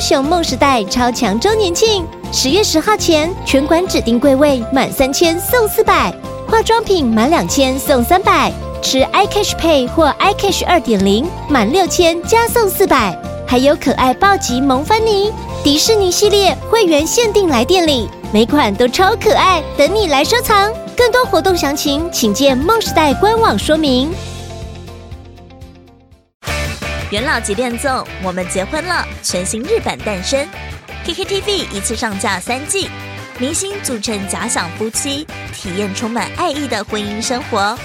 雄梦时代超强周年庆，十月十号前全馆指定柜位满三千送四百，化妆品满两千送三百，持 iCash Pay 或 iCash 二点零满六千加送四百，还有可爱暴击萌翻尼迪士尼系列会员限定来店里，每款都超可爱，等你来收藏。更多活动详情，请见梦时代官网说明。元老级恋综，我们结婚了，全新日版诞生，KKTV 一次上架三季，明星组成假想夫妻，体验充满爱意的婚姻生活。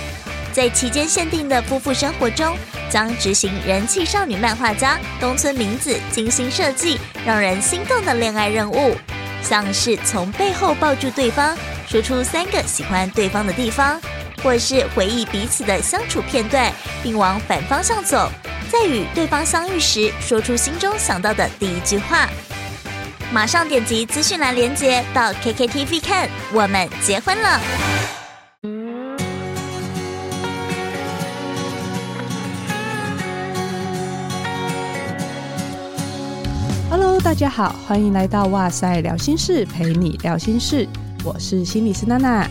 在期间限定的夫妇生活中，将执行人气少女漫画家东村明子精心设计、让人心动的恋爱任务，像是从背后抱住对方，说出三个喜欢对方的地方，或是回忆彼此的相处片段，并往反方向走。在与对方相遇时，说出心中想到的第一句话。马上点击资讯栏链接到 KKTV 看，我们结婚了。Hello，大家好，欢迎来到哇塞聊心事，陪你聊心事，我是心理师娜娜。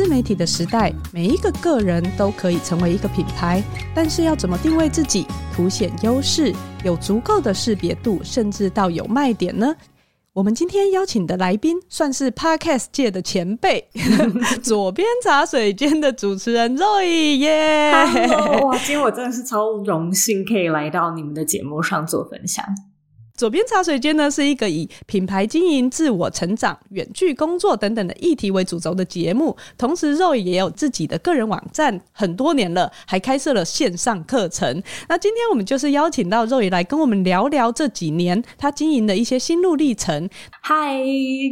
自媒体的时代，每一个个人都可以成为一个品牌，但是要怎么定位自己，凸显优势，有足够的识别度，甚至到有卖点呢？我们今天邀请的来宾算是 Podcast 界的前辈，左边茶水间的主持人 Roy 耶！哇，今天我真的是超荣幸可以来到你们的节目上做分享。左边茶水间呢，是一个以品牌经营、自我成长、远距工作等等的议题为主轴的节目。同时，Roy 也有自己的个人网站，很多年了，还开设了线上课程。那今天我们就是邀请到 Roy 来跟我们聊聊这几年他经营的一些心路历程。嗨，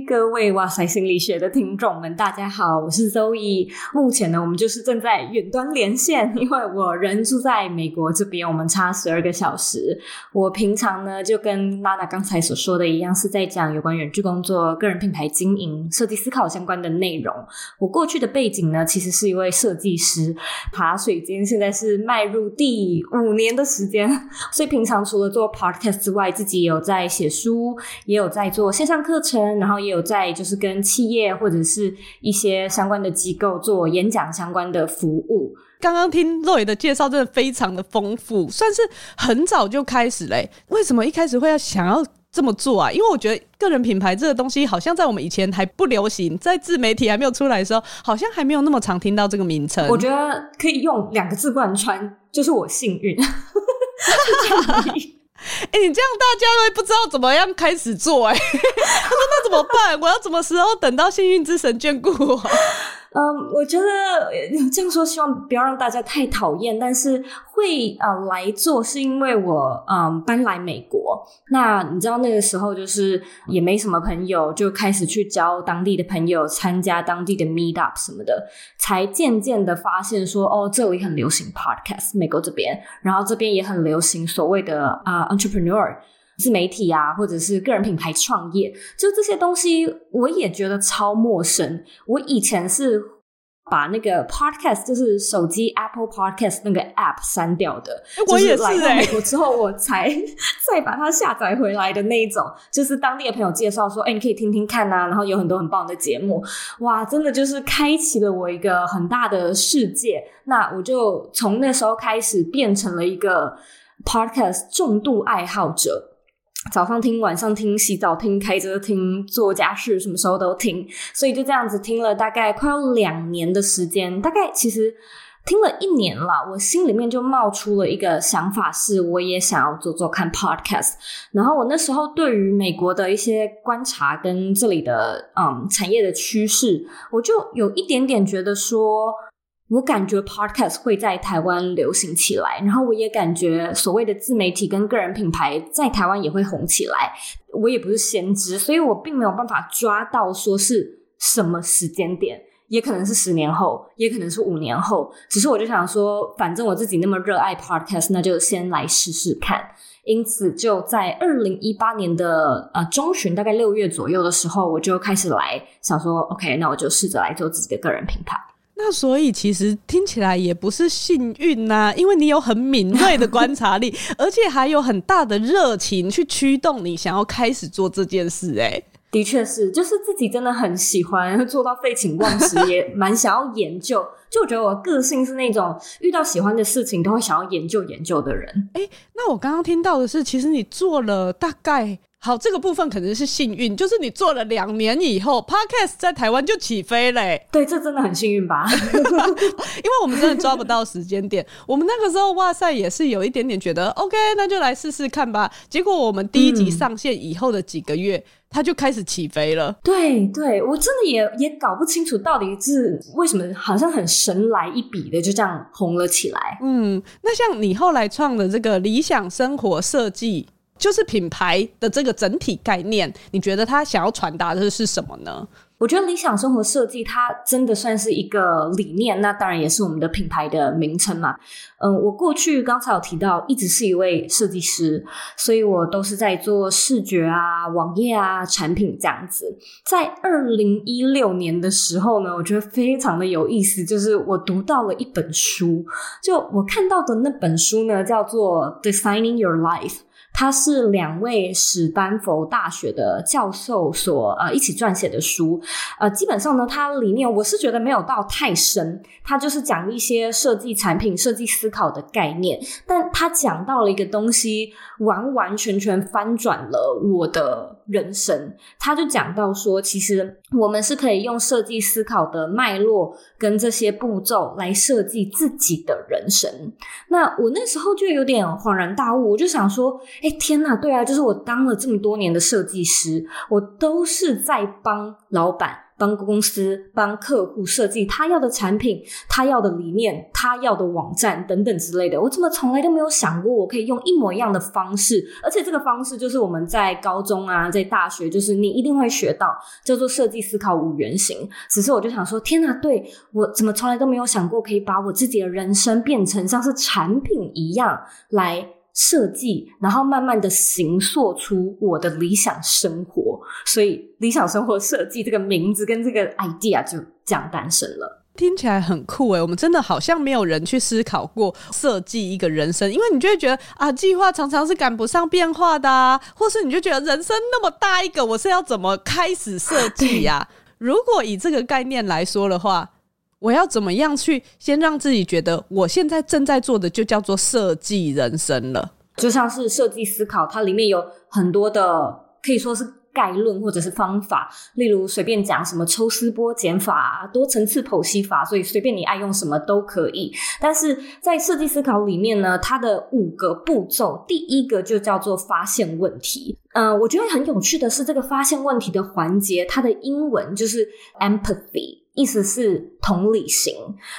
各位哇塞心理学的听众们，大家好，我是 Zoe。目前呢，我们就是正在远端连线，因为我人住在美国这边，我们差十二个小时。我平常呢，就跟娜娜刚才所说的一样，是在讲有关远距工作、个人品牌经营、设计思考相关的内容。我过去的背景呢，其实是一位设计师，爬水间现在是迈入第五年的时间，所以平常除了做 podcast 之外，自己有在写书，也有在做线上课程，然后也有在就是跟企业或者是一些相关的机构做演讲相关的服务。刚刚听肉爷的介绍，真的非常的丰富，算是很早就开始嘞。为什么一开始会要想要这么做啊？因为我觉得个人品牌这个东西，好像在我们以前还不流行，在自媒体还没有出来的时候，好像还没有那么常听到这个名称。我觉得可以用两个字贯穿，就是我幸运。哎，你这样大家都不知道怎么样开始做哎，他说那怎么办？我要什么时候等到幸运之神眷顾我？嗯，我觉得这样说希望不要让大家太讨厌，但是会啊来做是因为我嗯搬来美国，那你知道那个时候就是也没什么朋友，就开始去交当地的朋友，参加当地的 meet up 什么的，才渐渐的发现说哦这里很流行 podcast，美国这边，然后这边也很流行所谓的啊 entrepreneur。自媒体啊，或者是个人品牌创业，就这些东西，我也觉得超陌生。我以前是把那个 Podcast，就是手机 Apple Podcast 那个 App 删掉的。我也是来到美国之后，我才 再把它下载回来的那一种。就是当地的朋友介绍说：“哎，你可以听听看啊。”然后有很多很棒的节目，哇，真的就是开启了我一个很大的世界。那我就从那时候开始变成了一个 Podcast 重度爱好者。早上听，晚上听，洗澡听，开车听，做家事，什么时候都听，所以就这样子听了大概快要两年的时间。大概其实听了一年了，我心里面就冒出了一个想法，是我也想要做做看 podcast。然后我那时候对于美国的一些观察跟这里的嗯产业的趋势，我就有一点点觉得说。我感觉 podcast 会在台湾流行起来，然后我也感觉所谓的自媒体跟个人品牌在台湾也会红起来。我也不是先知，所以我并没有办法抓到说是什么时间点，也可能是十年后，也可能是五年后。只是我就想说，反正我自己那么热爱 podcast，那就先来试试看。因此，就在二零一八年的呃中旬，大概六月左右的时候，我就开始来想说，OK，那我就试着来做自己的个人品牌。那所以其实听起来也不是幸运呐、因为你有很敏锐的观察力，而且还有很大的热情去驱动你想要开始做这件事、哎，的确是，就是自己真的很喜欢做到废寝忘食，也蛮想要研究。就我觉得我个性是那种遇到喜欢的事情都会想要研究研究的人。那我刚刚听到的是，其实你做了大概。好，这个部分可能是幸运，就是你做了两年以后，Podcast 在台湾就起飞嘞、对，这真的很幸运吧？因为我们真的抓不到时间点。我们那个时候，哇塞，也是有一点点觉得 OK，那就来试试看吧。结果我们第一集上线以后的几个月，它就开始起飞了。对对，我真的也也搞不清楚到底是为什么，好像很神来一笔的就这样红了起来。嗯，那像你后来创的这个理想生活设计，就是品牌的这个整体概念，你觉得它想要传达的是什么呢？我觉得理想生活设计它真的算是一个理念，那当然也是我们的品牌的名称嘛。嗯，我过去刚才有提到，一直是一位设计师，所以我都是在做视觉啊、网页啊、产品这样子。在二零一六年的时候呢，我觉得非常的有意思，就是我读到了一本书，就我看到的那本书呢，叫做《Designing Your Life》。它是两位史丹佛大学的教授所呃一起撰写的书，呃，基本上呢，它里面我是觉得没有到太深，它就是讲一些设计产品、设计思考的概念，但它讲到了一个东西，完完全全翻转了我的人生。他就讲到说，其实我们是可以用设计思考的脉络跟这些步骤来设计自己的人生。那我那时候就有点恍然大悟，我就想说，哎，天呐，对啊，就是我当了这么多年的设计师，我都是在帮老板、帮公司、帮客户设计他要的产品、他要的理念、他要的网站等等之类的。我怎么从来都没有想过，我可以用一模一样的方式，而且这个方式就是我们在高中啊，在大学，就是你一定会学到，叫做设计思考五原型。只是我就想说，天呐，对我怎么从来都没有想过，可以把我自己的人生变成像是产品一样来。设计，然后慢慢的形塑出我的理想生活，所以理想生活设计这个名字跟这个 idea 就这样诞生了。听起来很酷诶，我们真的好像没有人去思考过设计一个人生，因为你就会觉得啊，计划常常是赶不上变化的啊，或是你就觉得人生那么大一个，我是要怎么开始设计呀、如果以这个概念来说的话，我要怎么样去先让自己觉得我现在正在做的就叫做设计人生了？就像是设计思考，它里面有很多的可以说是概论或者是方法，例如随便讲什么抽丝剥茧法、多层次剖析法，所以随便你爱用什么都可以。但是在设计思考里面呢，它的五个步骤，第一个就叫做发现问题。呃，我觉得很有趣的是，这个发现问题的环节，它的英文就是 empathy。意思是同理心，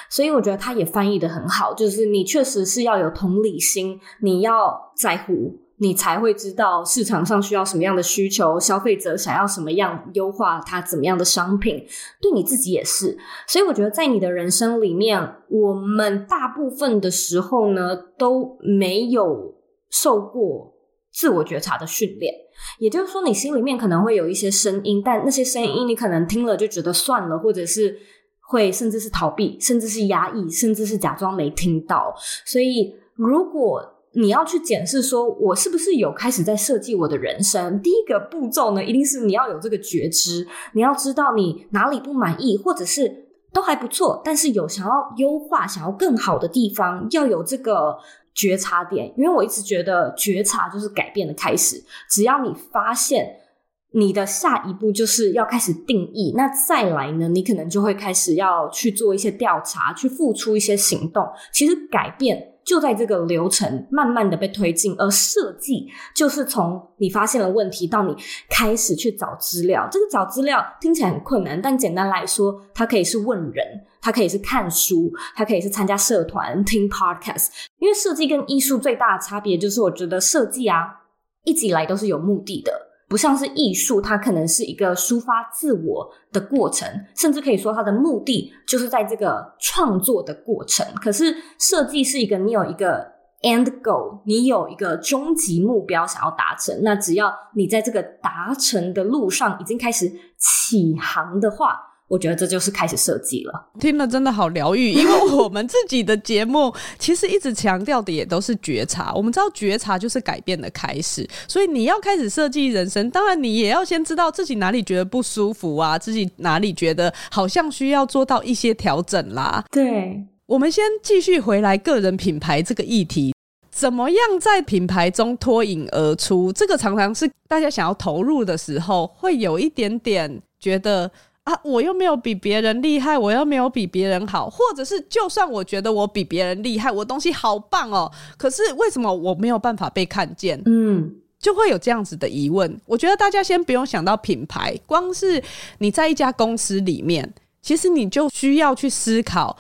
所以我觉得他也翻译的很好。就是你确实是要有同理心，你要在乎，你才会知道市场上需要什么样的需求，消费者想要什么样优化它怎么样的商品，对你自己也是。所以我觉得在你的人生里面，我们大部分的时候呢都没有受过自我觉察的训练。也就是说，你心里面可能会有一些声音，但那些声音你可能听了就觉得算了，或者是会甚至是逃避，甚至是压抑，甚至是假装没听到。所以，如果你要去检视说，我是不是有开始在设计我的人生？第一个步骤呢，一定是你要有这个觉知，你要知道你哪里不满意，或者是都还不错，但是有想要优化、想要更好的地方，要有这个。觉察点，因为我一直觉得觉察就是改变的开始。只要你发现你的下一步就是要开始定义，那再来呢，你可能就会开始要去做一些调查，去付出一些行动。其实改变就在这个流程慢慢的被推进，而设计就是从你发现了问题到你开始去找资料。这个找资料听起来很困难，但简单来说，它可以是问人。它可以是看书，它可以是参加社团、听 podcast。因为设计跟艺术最大的差别就是，我觉得设计啊，一直以来都是有目的的，不像是艺术，它可能是一个抒发自我的过程，甚至可以说它的目的就是在这个创作的过程。可是设计是一个，你有一个 end goal，你有一个终极目标想要达成，那只要你在这个达成的路上已经开始起航的话。我觉得这就是开始设计了。听了真的好疗愈，因为我们自己的节目其实一直强调的也都是觉察。我们知道觉察就是改变的开始，所以你要开始设计人生，当然你也要先知道自己哪里觉得不舒服啊，自己哪里觉得好像需要做到一些调整啦。对，我们先继续回来个人品牌这个议题，怎么样在品牌中脱颖而出？这个常常是大家想要投入的时候，会有一点点觉得。啊！我又没有比别人厉害，我又没有比别人好，或者是就算我觉得我比别人厉害，我东西好棒哦，可是为什么我没有办法被看见？嗯，就会有这样子的疑问。我觉得大家先不用想到品牌，光是你在一家公司里面，其实你就需要去思考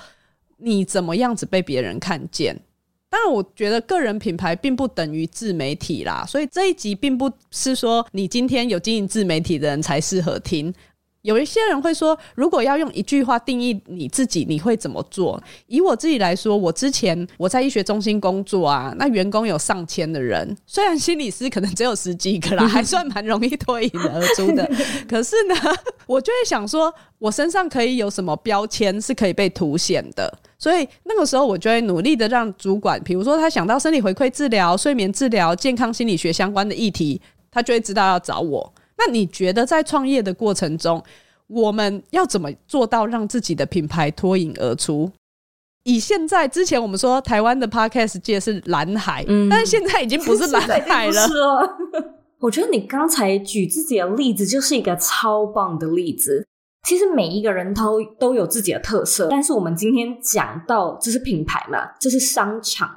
你怎么样子被别人看见。当然，我觉得个人品牌并不等于自媒体啦，所以这一集并不是说你今天有经营自媒体的人才适合听。有一些人会说，如果要用一句话定义你自己，你会怎么做？以我自己来说，我之前我在医学中心工作啊，那员工有上千的人，虽然心理师可能只有十几个啦，还算蛮容易脱颖而出的。可是呢，我就会想说，我身上可以有什么标签是可以被凸显的？所以那个时候，我就会努力的让主管，比如说他想到生理回馈治疗、睡眠治疗、健康心理学相关的议题，他就会知道要找我。那你觉得在创业的过程中，我们要怎么做到让自己的品牌脱颖而出？以现在之前我们说台湾的 podcast 界是蓝海，但是现在已经不是蓝海了。我觉得你刚才举自己的例子就是一个超棒的例子。其实每一个人都都有自己的特色，但是我们今天讲到这是品牌嘛，这是商场，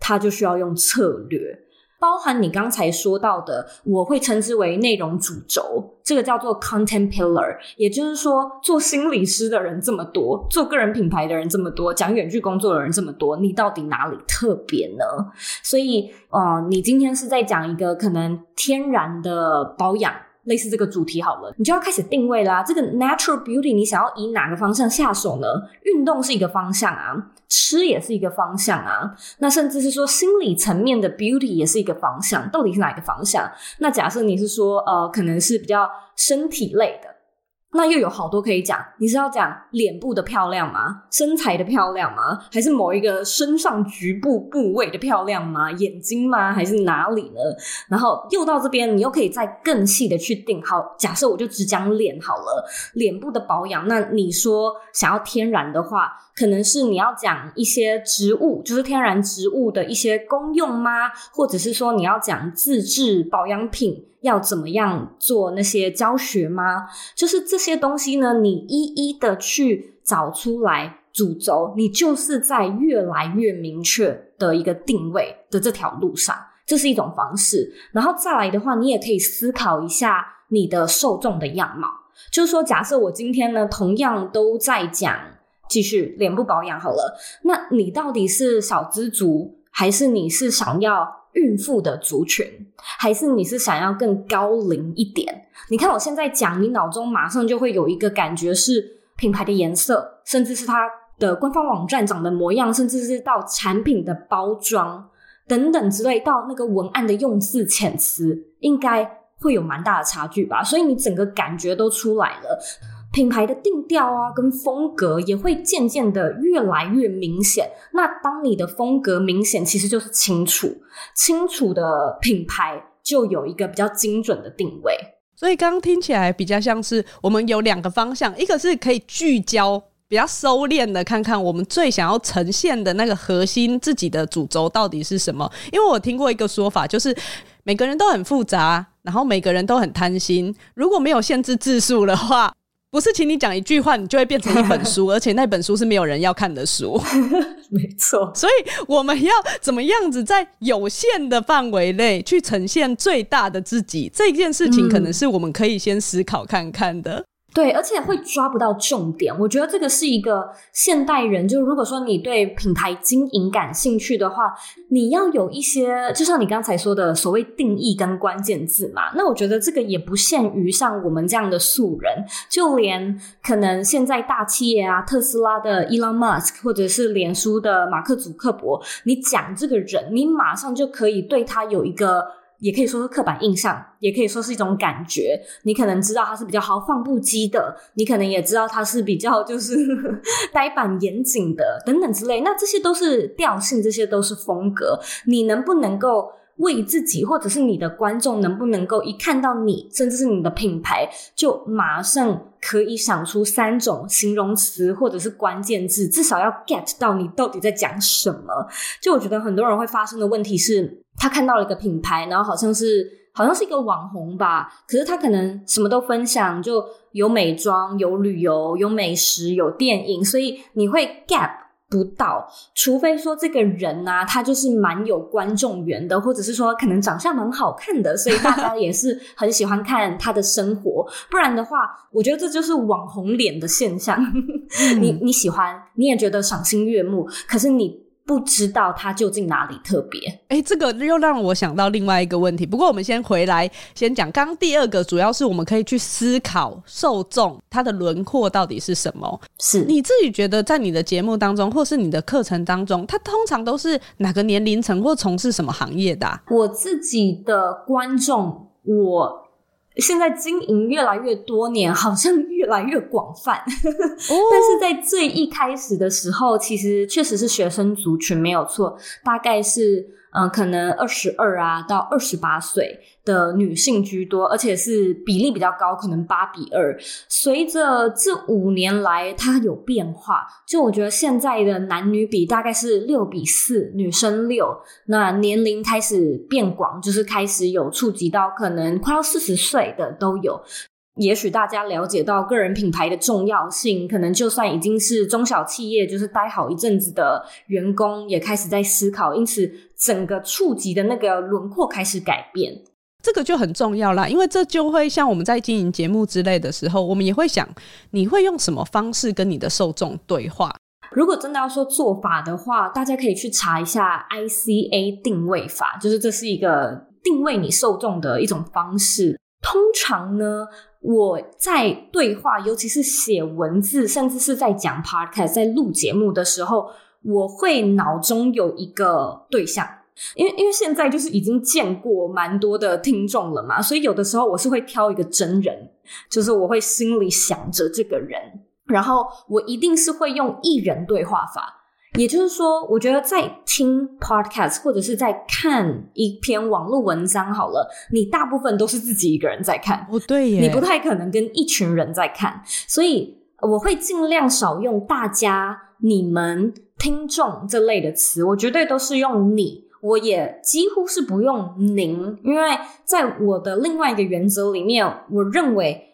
它就需要用策略。包含你刚才说到的，我会称之为内容主轴，这个叫做 content pillar。也就是说，做心理师的人这么多，做个人品牌的人这么多，讲远距工作的人这么多，你到底哪里特别呢？所以，呃，你今天是在讲一个可能天然的保养。类似这个主题好了，你就要开始定位啦。这个 natural beauty 你想要以哪个方向下手呢？运动是一个方向啊，吃也是一个方向啊。那甚至是说心理层面的 beauty 也是一个方向，到底是哪个方向？那假设你是说呃，可能是比较身体类的。那又有好多可以讲，你是要讲脸部的漂亮吗？身材的漂亮吗？还是某一个身上局部部位的漂亮吗？眼睛吗？还是哪里呢？然后又到这边，你又可以再更细的去定。好，假设我就只讲脸好了，脸部的保养。那你说想要天然的话，可能是你要讲一些植物，就是天然植物的一些功用吗？或者是说你要讲自制保养品？要怎么样做那些教学吗？就是这些东西呢，你一一的去找出来主轴，你就是在越来越明确的一个定位的这条路上，这是一种方式。然后再来的话，你也可以思考一下你的受众的样貌，就是说，假设我今天呢，同样都在讲继续脸部保养好了，那你到底是小资族，还是你是想要？孕妇的族群，还是你是想要更高龄一点？你看我现在讲，你脑中马上就会有一个感觉是品牌的颜色，甚至是它的官方网站长的模样，甚至是到产品的包装等等之类，到那个文案的用字遣词，应该会有蛮大的差距吧？所以你整个感觉都出来了。品牌的定调啊，跟风格也会渐渐的越来越明显。那当你的风格明显，其实就是清楚，清楚的品牌就有一个比较精准的定位。所以刚刚听起来比较像是我们有两个方向，一个是可以聚焦，比较收敛的，看看我们最想要呈现的那个核心自己的主轴到底是什么。因为我听过一个说法，就是每个人都很复杂，然后每个人都很贪心。如果没有限制字数的话。不是，请你讲一句话，你就会变成一本书，而且那本书是没有人要看的书。没错，所以我们要怎么样子在有限的范围内去呈现最大的自己？这件事情可能是我们可以先思考看看的。对，而且会抓不到重点。我觉得这个是一个现代人，就如果说你对品牌经营感兴趣的话，你要有一些，就像你刚才说的所谓定义跟关键字嘛。那我觉得这个也不限于像我们这样的素人，就连可能现在大企业啊，特斯拉的 Elon Musk，或者是脸书的马克·祖克伯，你讲这个人，你马上就可以对他有一个。也可以说是刻板印象，也可以说是一种感觉。你可能知道他是比较豪放不羁的，你可能也知道他是比较就是 呆板严谨的，等等之类。那这些都是调性，这些都是风格。你能不能够为自己，或者是你的观众，能不能够一看到你，甚至是你的品牌，就马上可以想出三种形容词或者是关键字，至少要 get 到你到底在讲什么？就我觉得很多人会发生的问题是。他看到了一个品牌，然后好像是好像是一个网红吧，可是他可能什么都分享，就有美妆、有旅游、有美食、有电影，所以你会 gap 不到，除非说这个人啊，他就是蛮有观众缘的，或者是说可能长相蛮好看的，所以大家也是很喜欢看他的生活，不然的话，我觉得这就是网红脸的现象。你你喜欢，你也觉得赏心悦目，可是你。不知道它究竟哪里特别？哎，这个又让我想到另外一个问题。不过我们先回来先讲，刚刚第二个主要是我们可以去思考受众它的轮廓到底是什么。是你自己觉得在你的节目当中，或是你的课程当中，它通常都是哪个年龄层或从事什么行业的？我自己的观众，我。现在经营越来越多年，好像越来越广泛。但是在最一开始的时候，其实确实是学生族群没有错，大概是。嗯，可能二十二啊到二十八岁的女性居多，而且是比例比较高，可能八比二。随着这五年来它有变化，就我觉得现在的男女比大概是六比四，女生六。那年龄开始变广，就是开始有触及到可能快要四十岁的都有。也许大家了解到个人品牌的重要性，可能就算已经是中小企业，就是待好一阵子的员工，也开始在思考。因此，整个触及的那个轮廓开始改变，这个就很重要啦。因为这就会像我们在经营节目之类的时候，我们也会想，你会用什么方式跟你的受众对话？如果真的要说做法的话，大家可以去查一下 ICA 定位法，就是这是一个定位你受众的一种方式。通常呢。我在对话，尤其是写文字，甚至是在讲 podcast、在录节目的时候，我会脑中有一个对象，因为因为现在就是已经见过蛮多的听众了嘛，所以有的时候我是会挑一个真人，就是我会心里想着这个人，然后我一定是会用艺人对话法。也就是说，我觉得在听 podcast 或者是在看一篇网络文章好了，你大部分都是自己一个人在看，不对耶，你不太可能跟一群人在看，所以我会尽量少用大家、你们、听众这类的词，我绝对都是用你，我也几乎是不用您，因为在我的另外一个原则里面，我认为。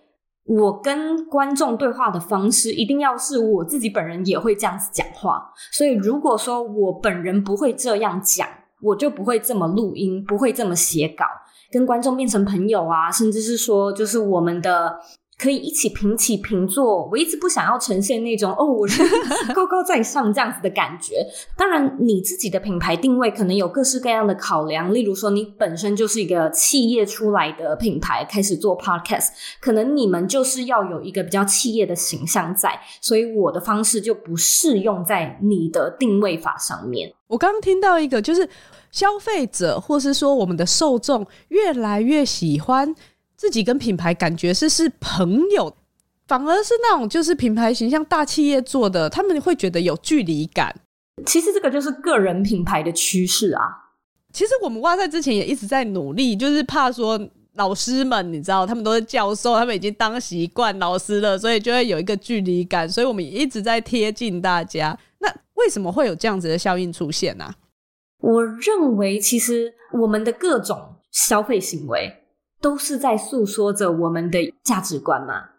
我跟观众对话的方式一定要是我自己本人也会这样子讲话，所以如果说我本人不会这样讲，我就不会这么录音，不会这么写稿，跟观众变成朋友啊，甚至是说就是我们的。可以一起平起平坐。我一直不想要呈现那种哦，我是 高高在上这样子的感觉。当然，你自己的品牌定位可能有各式各样的考量，例如说你本身就是一个企业出来的品牌，开始做 podcast，可能你们就是要有一个比较企业的形象在，所以我的方式就不适用在你的定位法上面。我刚刚听到一个，就是消费者或是说我们的受众越来越喜欢。自己跟品牌感觉是是朋友，反而是那种就是品牌形象大企业做的，他们会觉得有距离感。其实这个就是个人品牌的趋势啊。其实我们哇塞之前也一直在努力，就是怕说老师们，你知道他们都是教授，他们已经当习惯老师了，所以就会有一个距离感。所以我们一直在贴近大家。那为什么会有这样子的效应出现呢？我认为，其实我们的各种消费行为。都是在诉说着我们的价值观嘛，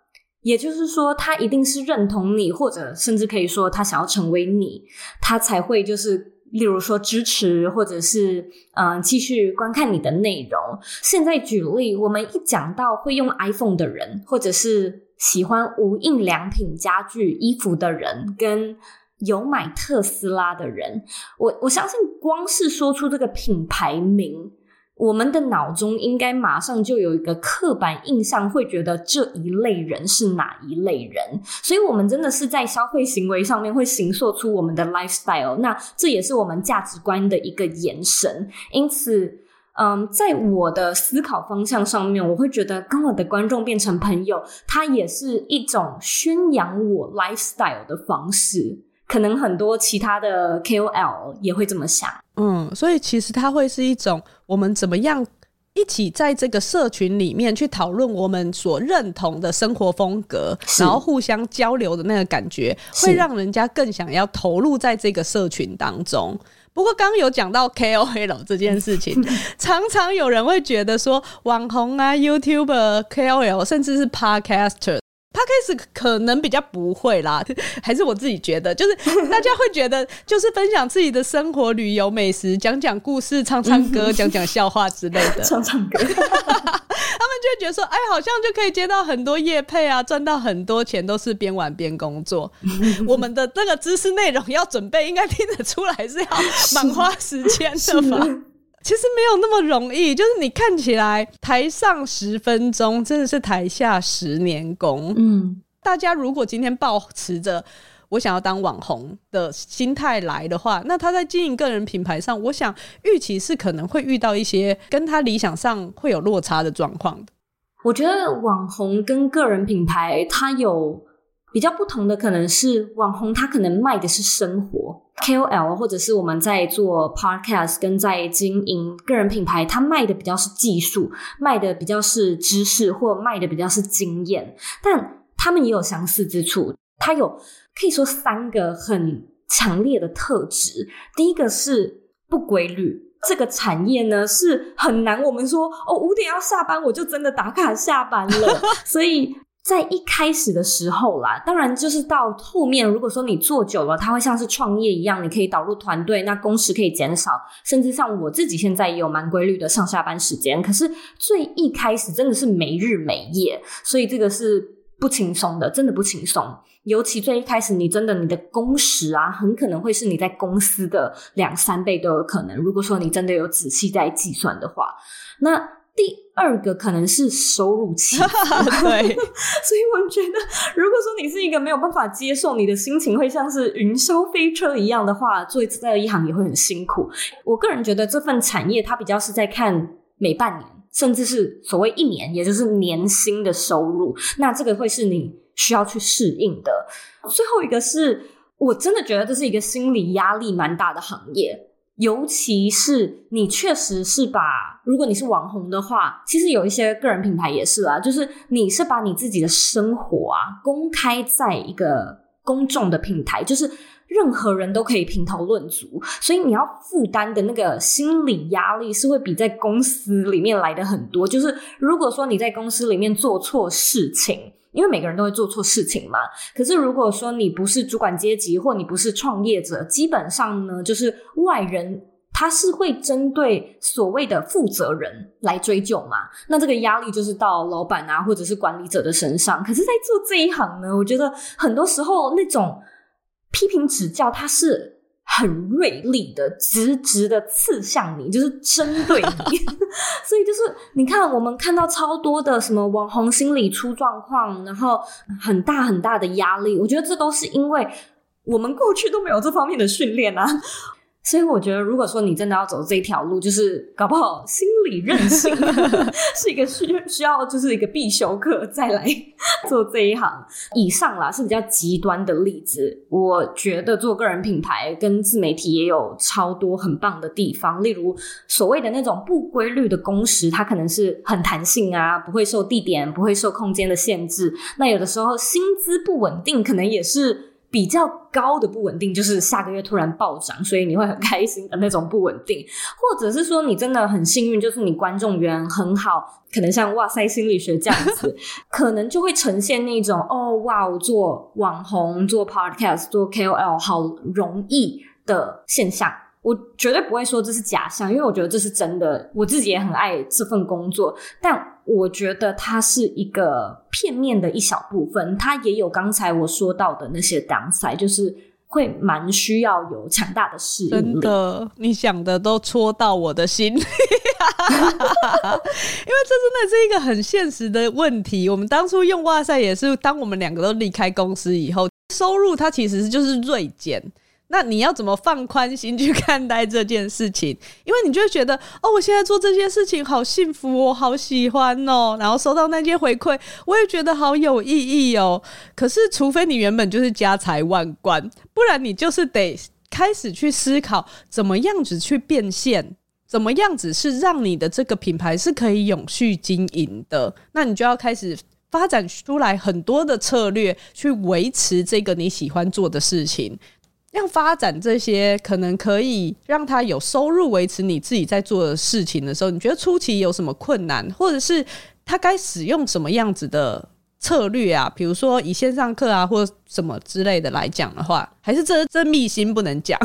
也就是说，他一定是认同你，或者甚至可以说他想要成为你，他才会就是，例如说支持，或者是嗯继续观看你的内容。现在举例，我们一讲到会用 iPhone 的人，或者是喜欢无印良品家具、衣服的人，跟有买特斯拉的人，我我相信，光是说出这个品牌名。我们的脑中应该马上就有一个刻板印象，会觉得这一类人是哪一类人，所以我们真的是在消费行为上面会形塑出我们的 lifestyle。那这也是我们价值观的一个延伸。因此，嗯，在我的思考方向上面，我会觉得跟我的观众变成朋友，它也是一种宣扬我 lifestyle 的方式。可能很多其他的 KOL 也会这么想。嗯，所以其实它会是一种我们怎么样一起在这个社群里面去讨论我们所认同的生活风格，然后互相交流的那个感觉，会让人家更想要投入在这个社群当中。不过刚刚有讲到 KOL 这件事情，常常有人会觉得说，网红啊、YouTuber、KOL，甚至是 Podcaster。他开始可能比较不会啦，还是我自己觉得，就是 大家会觉得，就是分享自己的生活、旅游、美食，讲讲故事、唱唱歌、讲讲笑话之类的，唱唱歌。他们就会觉得说，哎，好像就可以接到很多业配啊，赚到很多钱，都是边玩边工作。我们的这个知识内容要准备，应该听得出来是要蛮花时间的吧。其实没有那么容易，就是你看起来台上十分钟，真的是台下十年功。嗯，大家如果今天抱持着我想要当网红的心态来的话，那他在经营个人品牌上，我想预期是可能会遇到一些跟他理想上会有落差的状况的。我觉得网红跟个人品牌，它有。比较不同的可能是网红，他可能卖的是生活；KOL 或者是我们在做 Podcast 跟在经营个人品牌，他卖的比较是技术，卖的比较是知识，或卖的比较是经验。但他们也有相似之处，它有可以说三个很强烈的特质。第一个是不规律，这个产业呢是很难。我们说哦，五点要下班，我就真的打卡下班了，所以。在一开始的时候啦，当然就是到后面，如果说你做久了，它会像是创业一样，你可以导入团队，那工时可以减少，甚至像我自己现在也有蛮规律的上下班时间。可是最一开始真的是没日没夜，所以这个是不轻松的，真的不轻松。尤其最一开始，你真的你的工时啊，很可能会是你在公司的两三倍都有可能。如果说你真的有仔细在计算的话，那。第二个可能是收入期，对，所以我觉得，如果说你是一个没有办法接受你的心情会像是云霄飞车一样的话，做这一行也会很辛苦。我个人觉得这份产业它比较是在看每半年，甚至是所谓一年，也就是年薪的收入，那这个会是你需要去适应的。最后一个是我真的觉得这是一个心理压力蛮大的行业。尤其是你确实是把，如果你是网红的话，其实有一些个人品牌也是啊，就是你是把你自己的生活啊公开在一个公众的平台，就是任何人都可以评头论足，所以你要负担的那个心理压力是会比在公司里面来的很多。就是如果说你在公司里面做错事情。因为每个人都会做错事情嘛。可是如果说你不是主管阶级，或你不是创业者，基本上呢，就是外人他是会针对所谓的负责人来追究嘛。那这个压力就是到老板啊，或者是管理者的身上。可是，在做这一行呢，我觉得很多时候那种批评指教，它是。很锐利的，直直的刺向你，就是针对你。所以就是你看，我们看到超多的什么网红心理出状况，然后很大很大的压力。我觉得这都是因为我们过去都没有这方面的训练啊。所以我觉得，如果说你真的要走这条路，就是搞不好心理韧性 是一个需需要，就是一个必修课，再来做这一行。以上啦是比较极端的例子。我觉得做个人品牌跟自媒体也有超多很棒的地方，例如所谓的那种不规律的工时，它可能是很弹性啊，不会受地点、不会受空间的限制。那有的时候薪资不稳定，可能也是。比较高的不稳定，就是下个月突然暴涨，所以你会很开心的那种不稳定，或者是说你真的很幸运，就是你观众缘很好，可能像哇塞心理学这样子，可能就会呈现那种哦哇，做网红、做 podcast、做 KOL 好容易的现象。我绝对不会说这是假象，因为我觉得这是真的。我自己也很爱这份工作，但我觉得它是一个片面的一小部分，它也有刚才我说到的那些 downside，就是会蛮需要有强大的适应力。真的，你想的都戳到我的心，因为这真的是一个很现实的问题。我们当初用哇塞也是，当我们两个都离开公司以后，收入它其实就是锐减。那你要怎么放宽心去看待这件事情？因为你就会觉得，哦，我现在做这件事情好幸福，我好喜欢哦，然后收到那些回馈，我也觉得好有意义哦。可是，除非你原本就是家财万贯，不然你就是得开始去思考，怎么样子去变现，怎么样子是让你的这个品牌是可以永续经营的。那你就要开始。发展出来很多的策略去维持这个你喜欢做的事情，要发展这些可能可以让他有收入维持你自己在做的事情的时候，你觉得初期有什么困难，或者是他该使用什么样子的策略啊？比如说以线上课啊，或什么之类的来讲的话，还是这这秘辛不能讲？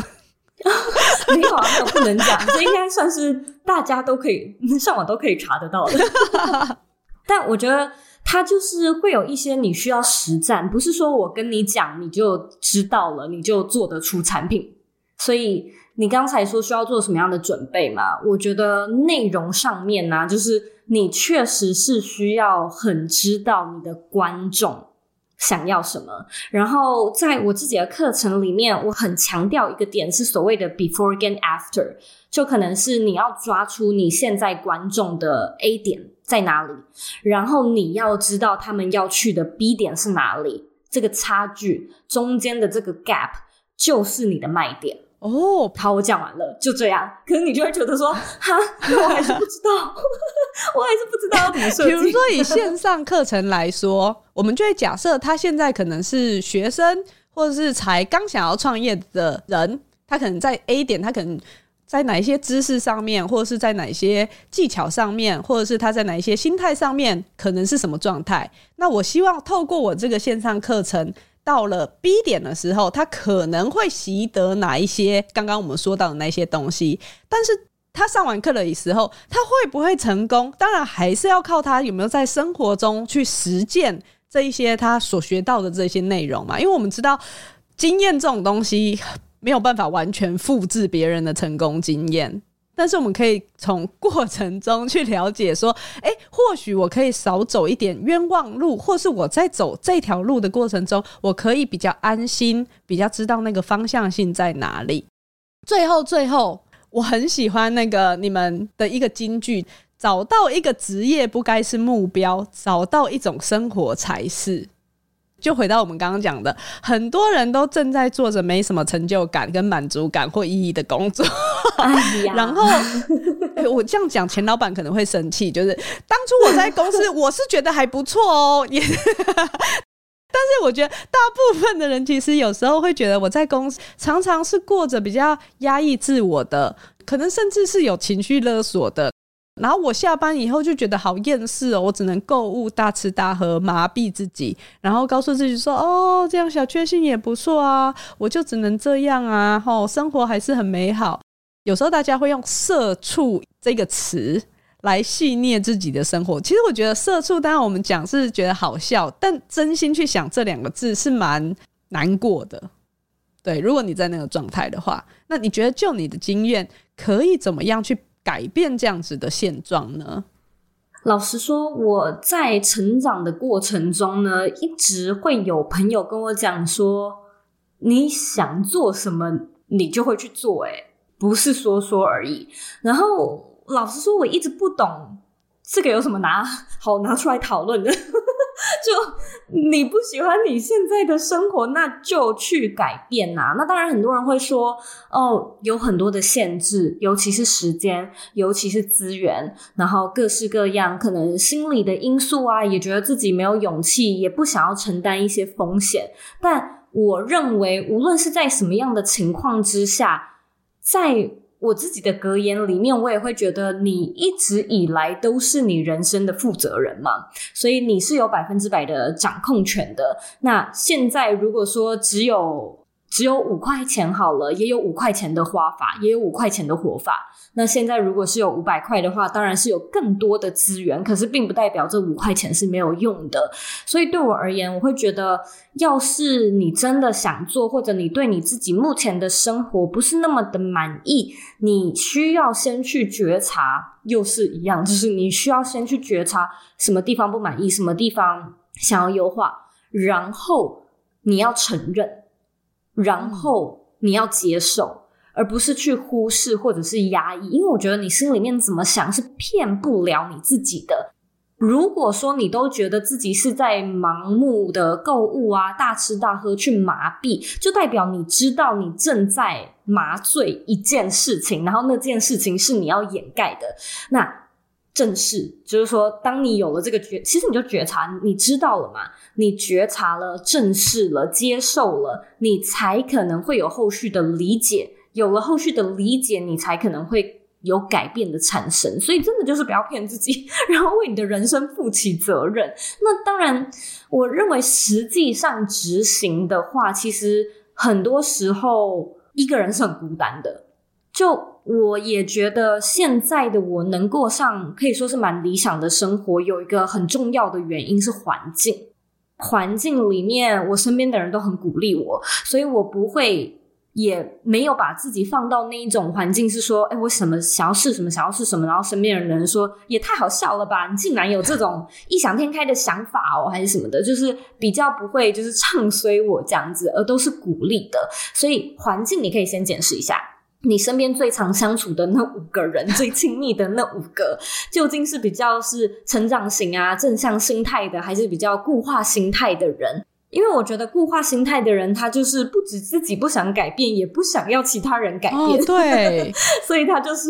没有啊，没有不能讲，这应该算是大家都可以上网都可以查得到的。但我觉得。它就是会有一些你需要实战，不是说我跟你讲你就知道了，你就做得出产品。所以你刚才说需要做什么样的准备嘛？我觉得内容上面呢，就是你确实是需要很知道你的观众想要什么。然后在我自己的课程里面，我很强调一个点是所谓的 before 跟 after，就可能是你要抓出你现在观众的 A 点。在哪里？然后你要知道他们要去的 B 点是哪里，这个差距中间的这个 gap 就是你的卖点哦。好，我讲完了，就这样。可是你就会觉得说，哈，我还是不知道，我还是不知道要怎么设计。比如说以线上课程来说，我们就会假设他现在可能是学生，或者是才刚想要创业的人，他可能在 A 点，他可能。在哪一些知识上面，或者是在哪一些技巧上面，或者是他在哪一些心态上面，可能是什么状态？那我希望透过我这个线上课程，到了 B 点的时候，他可能会习得哪一些刚刚我们说到的那些东西。但是他上完课的时候，他会不会成功？当然还是要靠他有没有在生活中去实践这一些他所学到的这些内容嘛？因为我们知道经验这种东西。没有办法完全复制别人的成功经验，但是我们可以从过程中去了解，说，哎，或许我可以少走一点冤枉路，或是我在走这条路的过程中，我可以比较安心，比较知道那个方向性在哪里。最后，最后，我很喜欢那个你们的一个金句：找到一个职业不该是目标，找到一种生活才是。就回到我们刚刚讲的，很多人都正在做着没什么成就感、跟满足感或意义的工作。然后我这样讲，钱老板可能会生气。就是当初我在公司，我是觉得还不错哦，也。但是我觉得大部分的人其实有时候会觉得我在公司常常是过着比较压抑自我的，可能甚至是有情绪勒索的。然后我下班以后就觉得好厌世哦，我只能购物、大吃大喝，麻痹自己，然后告诉自己说：“哦，这样小确幸也不错啊，我就只能这样啊，吼，生活还是很美好。”有时候大家会用“社畜”这个词来戏谑自己的生活。其实我觉得“社畜”当然我们讲是觉得好笑，但真心去想这两个字是蛮难过的。对，如果你在那个状态的话，那你觉得就你的经验，可以怎么样去？改变这样子的现状呢？老实说，我在成长的过程中呢，一直会有朋友跟我讲说：“你想做什么，你就会去做。”哎，不是说说而已。然后，老实说，我一直不懂这个有什么拿好拿出来讨论的。就你不喜欢你现在的生活，那就去改变呐。那当然，很多人会说，哦，有很多的限制，尤其是时间，尤其是资源，然后各式各样，可能心理的因素啊，也觉得自己没有勇气，也不想要承担一些风险。但我认为，无论是在什么样的情况之下，在我自己的格言里面，我也会觉得你一直以来都是你人生的负责人嘛，所以你是有百分之百的掌控权的。那现在如果说只有只有五块钱好了，也有五块钱的花法，也有五块钱的活法。那现在如果是有五百块的话，当然是有更多的资源，可是并不代表这五块钱是没有用的。所以对我而言，我会觉得，要是你真的想做，或者你对你自己目前的生活不是那么的满意，你需要先去觉察，又是一样，就是你需要先去觉察什么地方不满意，什么地方想要优化，然后你要承认。然后你要接受，而不是去忽视或者是压抑。因为我觉得你心里面怎么想是骗不了你自己的。如果说你都觉得自己是在盲目的购物啊、大吃大喝去麻痹，就代表你知道你正在麻醉一件事情，然后那件事情是你要掩盖的。那正视，就是说，当你有了这个觉，其实你就觉察，你知道了嘛？你觉察了、正视了、接受了，你才可能会有后续的理解。有了后续的理解，你才可能会。有改变的产生，所以真的就是不要骗自己，然后为你的人生负起责任。那当然，我认为实际上执行的话，其实很多时候一个人是很孤单的。就我也觉得现在的我能过上可以说是蛮理想的生活，有一个很重要的原因是环境。环境里面，我身边的人都很鼓励我，所以我不会。也没有把自己放到那一种环境，是说，哎，我什么想要试什么，想要试什么，然后身边的人说，也太好笑了吧，你竟然有这种异想天开的想法哦，还是什么的，就是比较不会就是唱衰我这样子，而都是鼓励的。所以环境你可以先检视一下，你身边最常相处的那五个人，最亲密的那五个，究竟是比较是成长型啊，正向心态的，还是比较固化心态的人？因为我觉得固化心态的人，他就是不止自己不想改变，也不想要其他人改变。对，所以他就是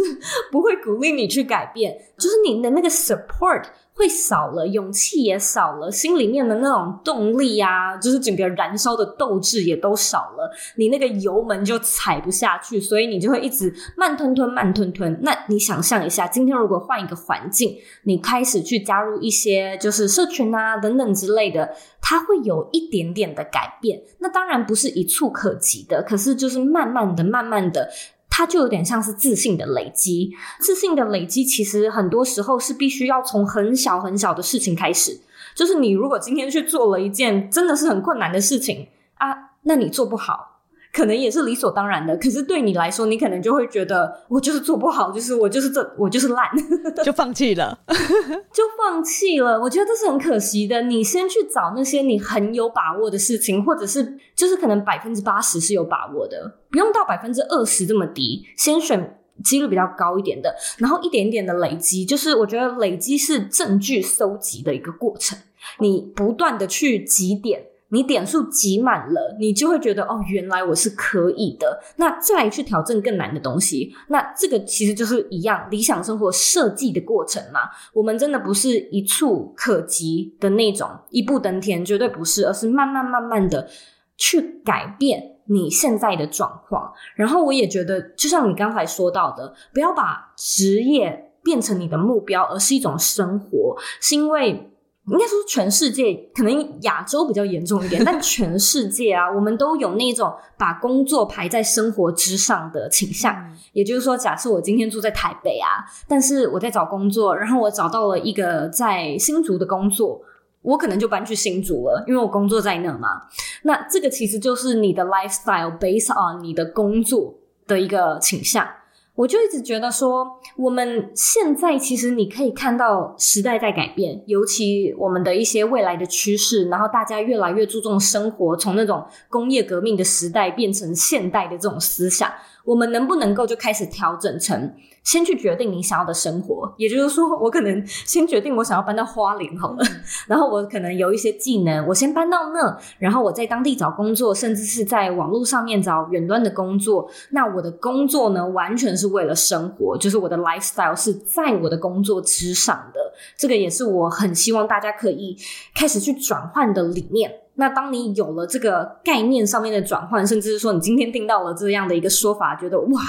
不会鼓励你去改变，就是你的那个 support。会少了，勇气也少了，心里面的那种动力啊，就是整个燃烧的斗志也都少了，你那个油门就踩不下去，所以你就会一直慢吞吞、慢吞吞。那你想象一下，今天如果换一个环境，你开始去加入一些就是社群啊等等之类的，它会有一点点的改变。那当然不是一触可及的，可是就是慢慢的、慢慢的。它就有点像是自信的累积，自信的累积其实很多时候是必须要从很小很小的事情开始。就是你如果今天去做了一件真的是很困难的事情啊，那你做不好。可能也是理所当然的，可是对你来说，你可能就会觉得我就是做不好，就是我就是这我就是烂，就放弃了，就放弃了。我觉得这是很可惜的。你先去找那些你很有把握的事情，或者是就是可能百分之八十是有把握的，不用到百分之二十这么低，先选几率比较高一点的，然后一点点的累积。就是我觉得累积是证据搜集的一个过程，你不断的去积点。你点数集满了，你就会觉得哦，原来我是可以的。那再去挑战更难的东西，那这个其实就是一样理想生活设计的过程嘛。我们真的不是一触可及的那种，一步登天，绝对不是，而是慢慢慢慢的去改变你现在的状况。然后我也觉得，就像你刚才说到的，不要把职业变成你的目标，而是一种生活，是因为。应该说，全世界可能亚洲比较严重一点，但 全世界啊，我们都有那种把工作排在生活之上的倾向。也就是说，假设我今天住在台北啊，但是我在找工作，然后我找到了一个在新竹的工作，我可能就搬去新竹了，因为我工作在那嘛。那这个其实就是你的 lifestyle based on 你的工作的一个倾向。我就一直觉得说，我们现在其实你可以看到时代在改变，尤其我们的一些未来的趋势，然后大家越来越注重生活，从那种工业革命的时代变成现代的这种思想，我们能不能够就开始调整成？先去决定你想要的生活，也就是说，我可能先决定我想要搬到花莲好了，然后我可能有一些技能，我先搬到那，然后我在当地找工作，甚至是在网络上面找远端的工作。那我的工作呢，完全是为了生活，就是我的 lifestyle 是在我的工作之上的。这个也是我很希望大家可以开始去转换的理念。那当你有了这个概念上面的转换，甚至是说你今天听到了这样的一个说法，觉得哇，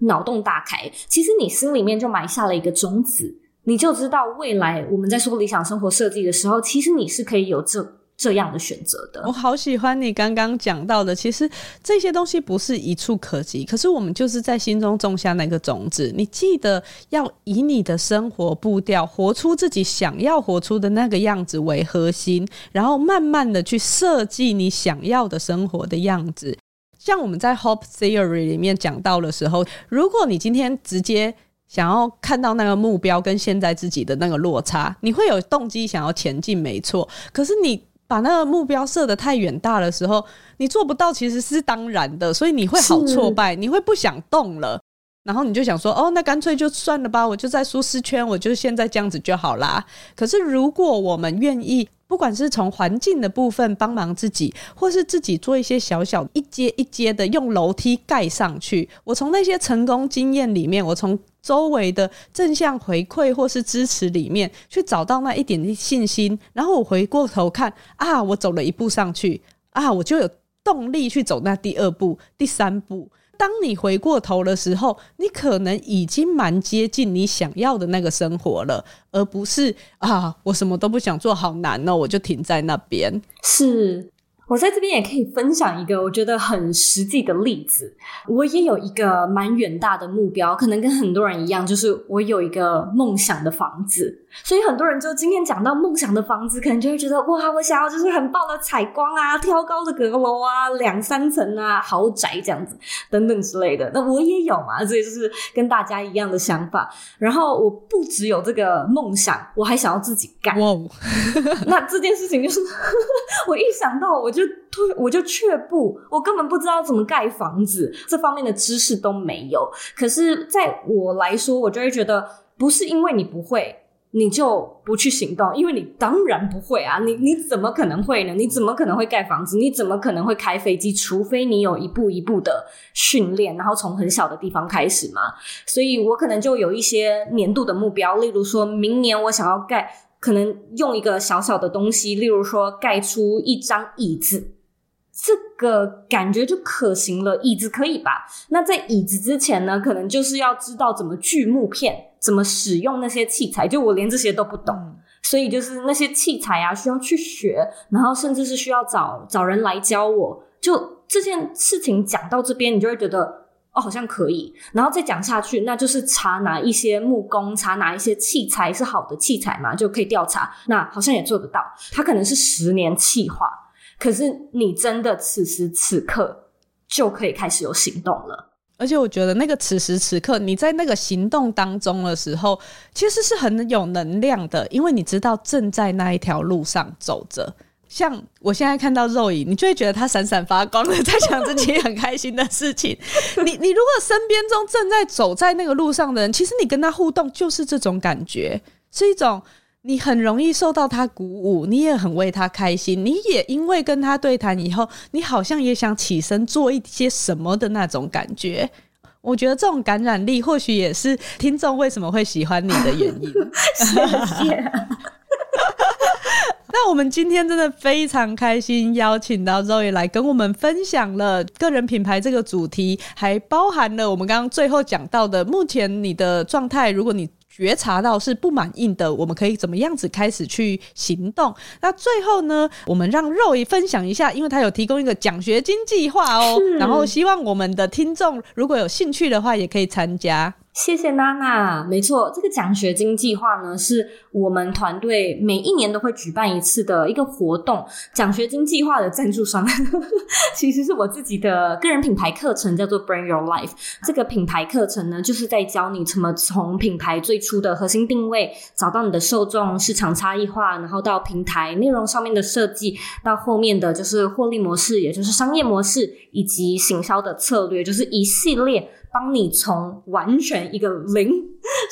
脑洞大开，其实你心里面就埋下了一个种子，你就知道未来我们在说理想生活设计的时候，其实你是可以有这。这样的选择的，我好喜欢你刚刚讲到的。其实这些东西不是一触可及，可是我们就是在心中种下那个种子。你记得要以你的生活步调，活出自己想要活出的那个样子为核心，然后慢慢的去设计你想要的生活的样子。像我们在 Hope Theory 里面讲到的时候，如果你今天直接想要看到那个目标跟现在自己的那个落差，你会有动机想要前进，没错。可是你把那个目标设得太远大的时候，你做不到其实是当然的，所以你会好挫败，你会不想动了。然后你就想说，哦，那干脆就算了吧，我就在舒适圈，我就现在这样子就好啦。可是如果我们愿意，不管是从环境的部分帮忙自己，或是自己做一些小小一阶一阶的用楼梯盖上去，我从那些成功经验里面，我从周围的正向回馈或是支持里面去找到那一点信心，然后我回过头看啊，我走了一步上去啊，我就有动力去走那第二步、第三步。当你回过头的时候，你可能已经蛮接近你想要的那个生活了，而不是啊，我什么都不想做好难哦，我就停在那边。是。我在这边也可以分享一个我觉得很实际的例子。我也有一个蛮远大的目标，可能跟很多人一样，就是我有一个梦想的房子。所以很多人就今天讲到梦想的房子，可能就会觉得哇，我想要就是很棒的采光啊、挑高的阁楼啊、两三层啊、豪宅这样子等等之类的。那我也有嘛，所以就是跟大家一样的想法。然后我不只有这个梦想，我还想要自己盖。哇，那这件事情就是 我一想到我就退，我就却步，我根本不知道怎么盖房子，这方面的知识都没有。可是在我来说，我就会觉得不是因为你不会。你就不去行动，因为你当然不会啊！你你怎么可能会呢？你怎么可能会盖房子？你怎么可能会开飞机？除非你有一步一步的训练，然后从很小的地方开始嘛。所以我可能就有一些年度的目标，例如说明年我想要盖，可能用一个小小的东西，例如说盖出一张椅子，这个感觉就可行了。椅子可以吧？那在椅子之前呢，可能就是要知道怎么锯木片。怎么使用那些器材？就我连这些都不懂，所以就是那些器材啊，需要去学，然后甚至是需要找找人来教我。就这件事情讲到这边，你就会觉得哦，好像可以，然后再讲下去，那就是查哪一些木工，查哪一些器材是好的器材嘛，就可以调查。那好像也做得到。它可能是十年计划，可是你真的此时此刻就可以开始有行动了。而且我觉得那个此时此刻你在那个行动当中的时候，其实是很有能量的，因为你知道正在那一条路上走着。像我现在看到肉影，你就会觉得他闪闪发光的，在想自己很开心的事情。你你如果身边中正在走在那个路上的人，其实你跟他互动就是这种感觉，是一种。你很容易受到他鼓舞，你也很为他开心，你也因为跟他对谈以后，你好像也想起身做一些什么的那种感觉。我觉得这种感染力，或许也是听众为什么会喜欢你的原因。谢谢。那我们今天真的非常开心，邀请到 Zoe 来跟我们分享了个人品牌这个主题，还包含了我们刚刚最后讲到的，目前你的状态，如果你。觉察到是不满意的，我们可以怎么样子开始去行动？那最后呢，我们让肉也分享一下，因为他有提供一个奖学金计划哦，然后希望我们的听众如果有兴趣的话，也可以参加。谢谢娜娜，没错，这个奖学金计划呢，是我们团队每一年都会举办一次的一个活动。奖学金计划的赞助商 其实是我自己的个人品牌课程，叫做 Bring Your Life。这个品牌课程呢，就是在教你怎么从品牌最初的核心定位，找到你的受众、市场差异化，然后到平台内容上面的设计，到后面的就是获利模式，也就是商业模式，以及行销的策略，就是一系列。帮你从完全一个零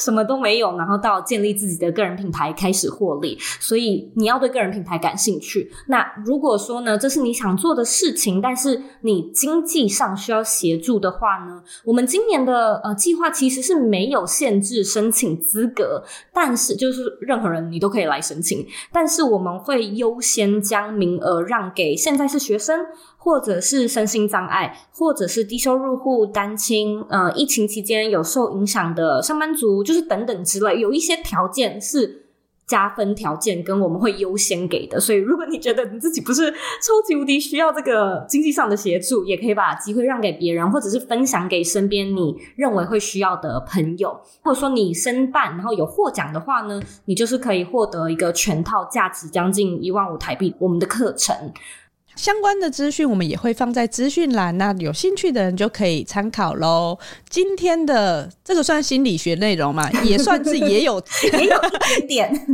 什么都没有，然后到建立自己的个人品牌开始获利。所以你要对个人品牌感兴趣。那如果说呢，这是你想做的事情，但是你经济上需要协助的话呢，我们今年的呃计划其实是没有限制申请资格，但是就是任何人你都可以来申请，但是我们会优先将名额让给现在是学生。或者是身心障碍，或者是低收入户、单亲，呃，疫情期间有受影响的上班族，就是等等之类，有一些条件是加分条件，跟我们会优先给的。所以，如果你觉得你自己不是超级无敌需要这个经济上的协助，也可以把机会让给别人，或者是分享给身边你认为会需要的朋友。或者说你申办然后有获奖的话呢，你就是可以获得一个全套价值将近一万五台币我们的课程。相关的资讯我们也会放在资讯栏，那有兴趣的人就可以参考喽。今天的这个算心理学内容嘛，也算是也有 也有点。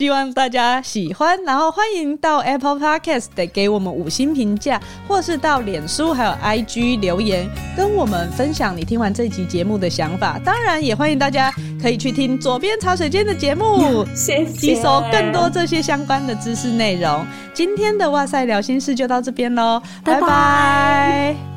希望大家喜欢，然后欢迎到 Apple Podcast 得给我们五星评价，或是到脸书还有 IG 留言，跟我们分享你听完这集节目的想法。当然，也欢迎大家可以去听左边茶水间的节目，谢谢，吸收更多这些相关的知识内容。今天的哇塞聊心事就到这边喽，拜拜拜拜